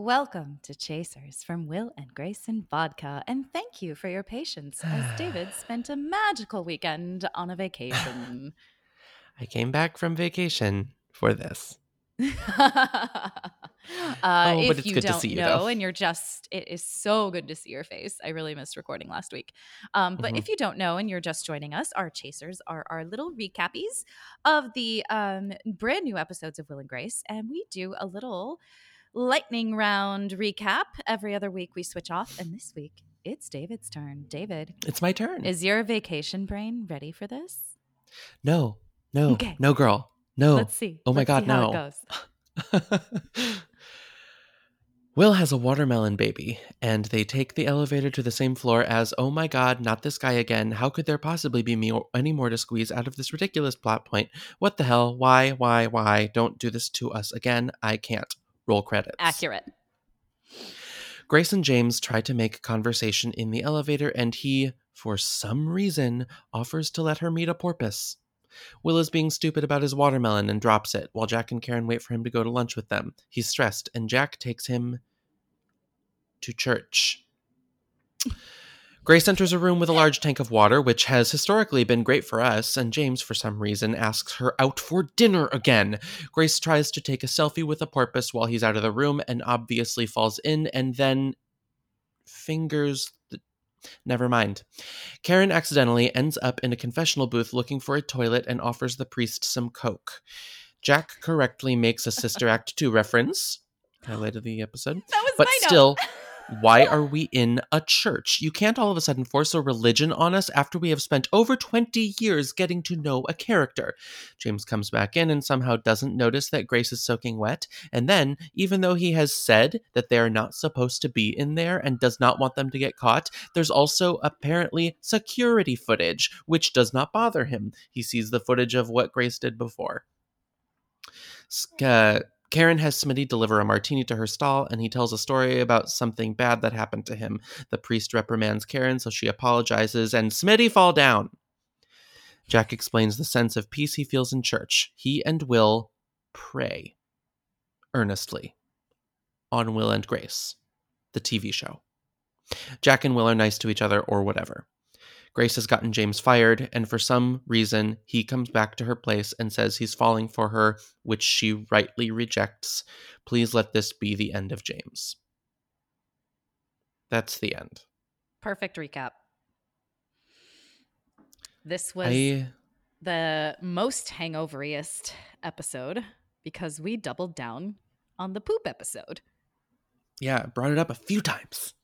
Welcome to Chasers from Will and Grace and Vodka, and thank you for your patience as David spent a magical weekend on a vacation. I came back from vacation for this. uh, Oh, but if it's you good to don't see you, know, though. and you're just, it is so good to see your face. I really missed recording last week. Um, but Mhm. if you don't know and you're just joining us, our chasers are our little recappies of the um, brand new episodes of Will and Grace. And we do a little lightning round recap. Every other week we switch off. And this week it's David's turn. David, It's my turn. is your vacation brain ready for this? no, no, Okay. no, girl. No. Let's see. Oh my Let's God, no. it goes. Will has a watermelon baby, and they take the elevator to the same floor as, oh my god, not this guy again. How could there possibly be me any more to squeeze out of this ridiculous plot point? What the hell? Why, why, why? Don't do this to us again. I can't. Roll credits. Accurate. Grace and James try to make conversation in the elevator, and he, for some reason, offers to let her meet a porpoise. Will is being stupid about his watermelon and drops it, while Jack and Karen wait for him to go to lunch with them. He's stressed, and Jack takes him to church. Grace enters a room with a large tank of water, which has historically been great for us, and James, for some reason, asks her out for dinner again. Grace tries to take a selfie with a porpoise while he's out of the room and obviously falls in and then fingers the. Never mind. Karen accidentally ends up in a confessional booth looking for a toilet and offers the priest some coke. Jack correctly makes a Sister Act 2 reference. Highlight of the episode. That was But my note. still, why are we in a church? You can't all of a sudden force a religion on us after we have spent over 20 years getting to know a character. James comes back in and somehow doesn't notice that Grace is soaking wet. And then, even though he has said that they are not supposed to be in there and does not want them to get caught, there's also apparently security footage, which does not bother him. He sees the footage of what Grace did before. Uh, Karen has Smitty deliver a martini to her stall, and he tells a story about something bad that happened to him. The priest reprimands Karen, so she apologizes, and Smitty fall down. Jack explains the sense of peace he feels in church. He and Will pray earnestly on Will and Grace, the TV show. Jack and Will are nice to each other, or whatever. Grace has gotten James fired, and for some reason, he comes back to her place and says he's falling for her, which she rightly rejects. Please let this be the end of James. That's the end. Perfect recap. This was I the most hangoveriest episode because we doubled down on the poop episode. yeah, brought it up a few times.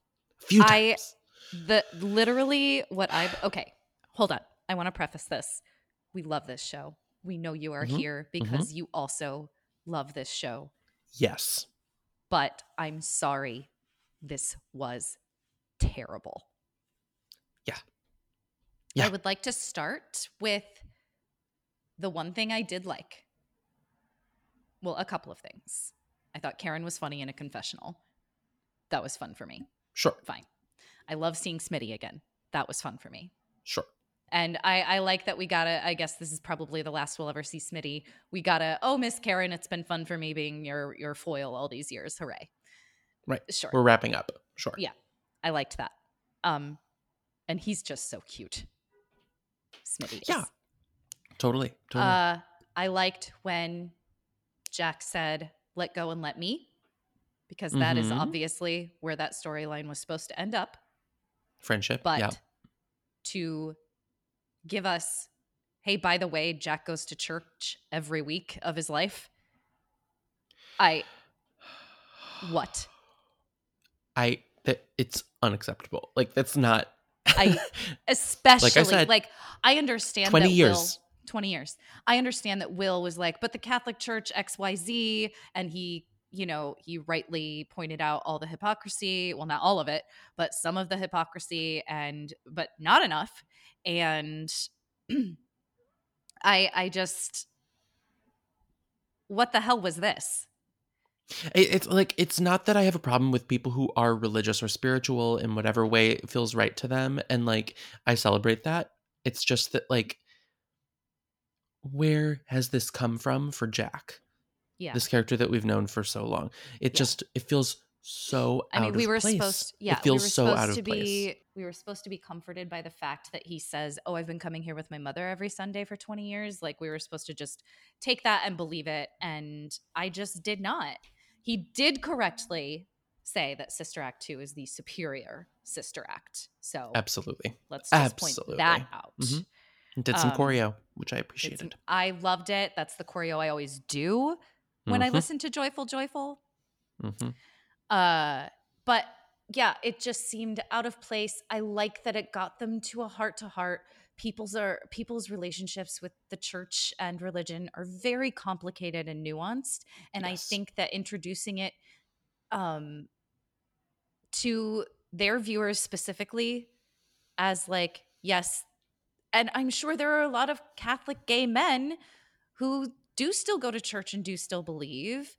A few I- times. The literally what I okay, hold on. I want to preface this. We love this show. We know you are Mhm, here because you also love this show. yes. But I'm sorry. This was terrible. Yeah. Yeah. I would like to start with the one thing I did like. Well, a couple of things. I thought Karen was funny in a confessional. That was fun for me. Sure. Fine. I love seeing Smitty again. That was fun for me. Sure. And I, I like that we gotta, I guess this is probably the last we'll ever see Smitty. We gotta, oh, Miss Karen, it's been fun for me being your your foil all these years. Hooray. Right. Sure. We're wrapping up. Sure. Yeah. I liked that. Um, and he's just so cute. Smitty. is. Yeah. Totally. Totally. Uh, I liked when Jack said, let go and let me, because that is Mhm. obviously where that storyline was supposed to end up. Friendship. But yeah. to give us, hey, by the way, Jack goes to church every week of his life. I, what? I that it's unacceptable. Like that's not I- Especially, like, said, I understand 20 that years. Will, 20 years. I understand that Will was like, but the Catholic Church XYZ, and he, you know, he rightly pointed out all the hypocrisy. Well, not all of it, but some of the hypocrisy, and but not enough. And I, I just, what the hell was this? It's like it's not that I have a problem with people who are religious or spiritual in whatever way it feels right to them, and like I celebrate that. It's just that like, where has this come from for Jack? Yeah, This character that we've known for so long. It Yeah. just it feels so I mean, we of were place. supposed, yeah, it feels we were so supposed out of to place. be, we were supposed to be comforted by the fact that he says, "Oh, I've been coming here with my mother every Sunday for 20 years." Like we were supposed to just take that and believe it, and I just did not. He did correctly say that Sister Act 2 is the superior Sister Act. So Absolutely. let's just point that out. Mhm. And did some Um, choreo, which I appreciated. I loved it. That's the choreo I always do when I Mhm. listen to Joyful Joyful. Mhm. Uh, but yeah, it just seemed out of place. I like that it got them to a heart to heart. People's are people's relationships with the church and religion are very complicated and nuanced, and I think that introducing it um to their viewers specifically as like yes and i'm sure there are a lot of catholic gay men who do still go to church and do still believe.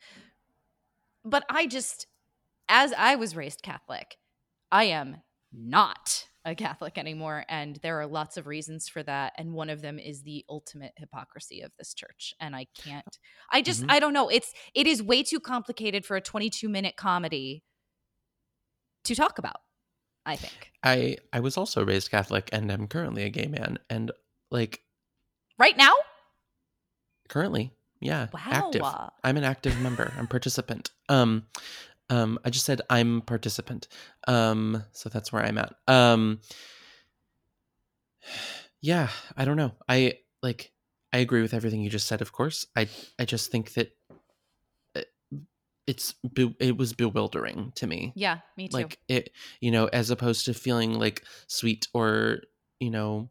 But i just as i was raised catholic i am not a catholic anymore and there are lots of reasons for that and one of them is the ultimate hypocrisy of this church and i can't i just Mhm. i don't know it's it is way too complicated for a 22 minute comedy to talk about i think. I I was also raised Catholic and am currently a gay man and like right now currently, yeah, wow active. I'm an active member. I'm participant. Um um I just said I'm participant. Um so that's where I'm at. Um yeah, I don't know. I like I agree with everything you just said, of course. I I just think that it's it was bewildering to me. yeah me too like it you know as opposed to feeling like sweet or you know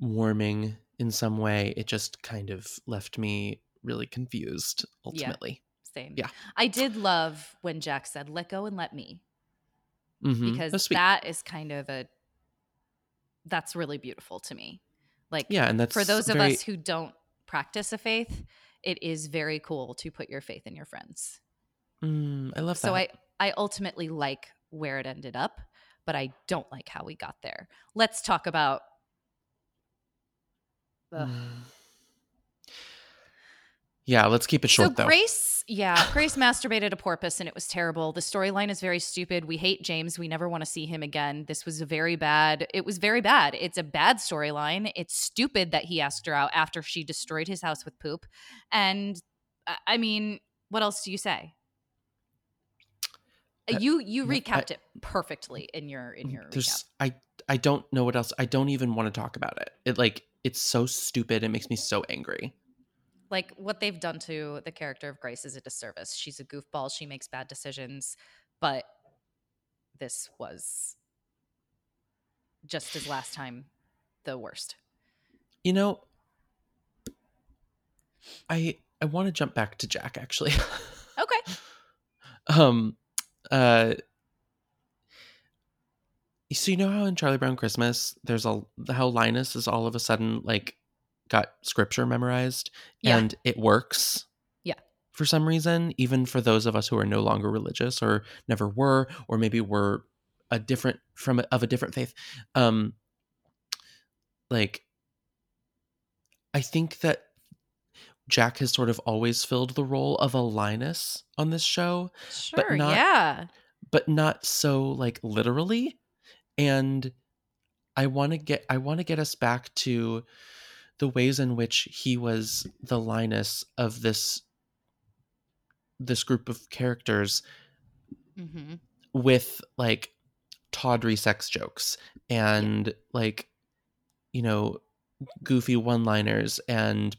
warming in some way it just kind of left me really confused ultimately. Same. Yeah. i did love when jack said let go and let me. Mhm. because that is kind of a that's really beautiful to me. Like yeah and that's for those of very- us who don't practice a faith it is very cool to put your faith in your friends. Mm, i love that. So i i ultimately like where it ended up but i don't like how we got there. Let's talk about Ugh. Mm. yeah let's keep it short so though Grace, yeah, Grace masturbated a porpoise and it was terrible. The storyline is very stupid. We hate James. We never want to see him again. This was a very bad. It was very bad. It's a bad storyline. It's stupid that he asked her out after she destroyed his house with poop. And I- mean, what else do you say? Uh, you you no, I- recapped it perfectly in your in your recap. i i don't know what else i don't even want to talk about it it like it's so stupid it makes me so angry like what they've done to the character of Grace is a disservice. She's a goofball. She makes bad decisions, but this was just as last time the worst. you know i i want to jump back to jack actually Okay. um uh so you know how in charlie brown christmas there's a how linus is all of a sudden like got scripture memorized Yeah. and it works Yeah. for some reason even for those of us who are no longer religious or never were or maybe were a different from of a different faith um like i think that jack has sort of always filled the role of a linus on this show Sure. not- yeah. but not so like literally and i want to get i want to get us back to the ways in which he was the linus of this this group of characters hmm with like tawdry sex jokes and like you know goofy one liners and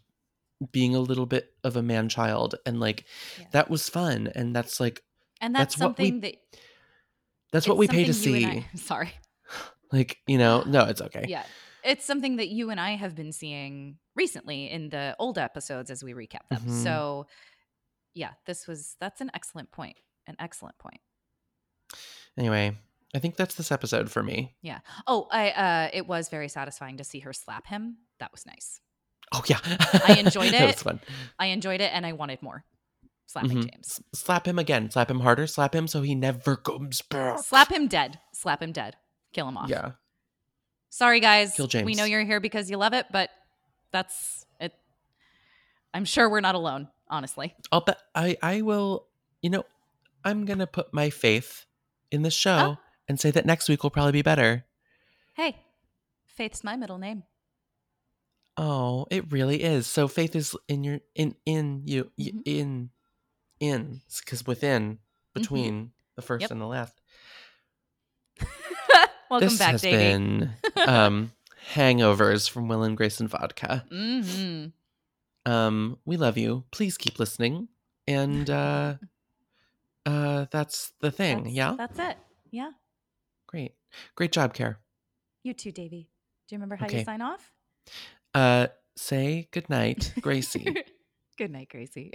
being a little bit of a man child and like Yeah. that was fun and that's like And that's, That's what we- something that that's what we pay to see I- sorry. Like you know no it's okay Yeah. It's something that you and I have been seeing recently in the old episodes as we recap them. Mhm. So, yeah, this was that's an excellent point. An excellent point. Anyway, I think that's this episode for me. Yeah. Oh, I uh it was very satisfying to see her slap him. That was nice. Oh yeah, I enjoyed it. that was fun. I enjoyed it and I wanted more. Slapping Mhm. James. S- Slap him again. Slap him harder. Slap him so he never comes back. Slap him dead. Slap him dead. Kill him off. Yeah. Sorry guys. Kill James. We know you're here because you love it, but that's it. I'm sure we're not alone, honestly. I'll bet I I will. You know, I'm gonna put my faith in the show and say that next week will probably be better. Hey, Faith's my middle name. Oh, it really is. So faith is in your in in you Mhm. in in because within between the first Yep. and the last. Welcome this back, has Davey. been um, hangovers from Will and Grace and vodka. hmm Um, we love you. Please keep listening, and uh, uh, that's the thing. That's, yeah, That's it. Yeah. great, great job, Care. You too, Davy. Do you remember how Okay. you sign off? Uh, say good night, Gracie. Good night, Gracie.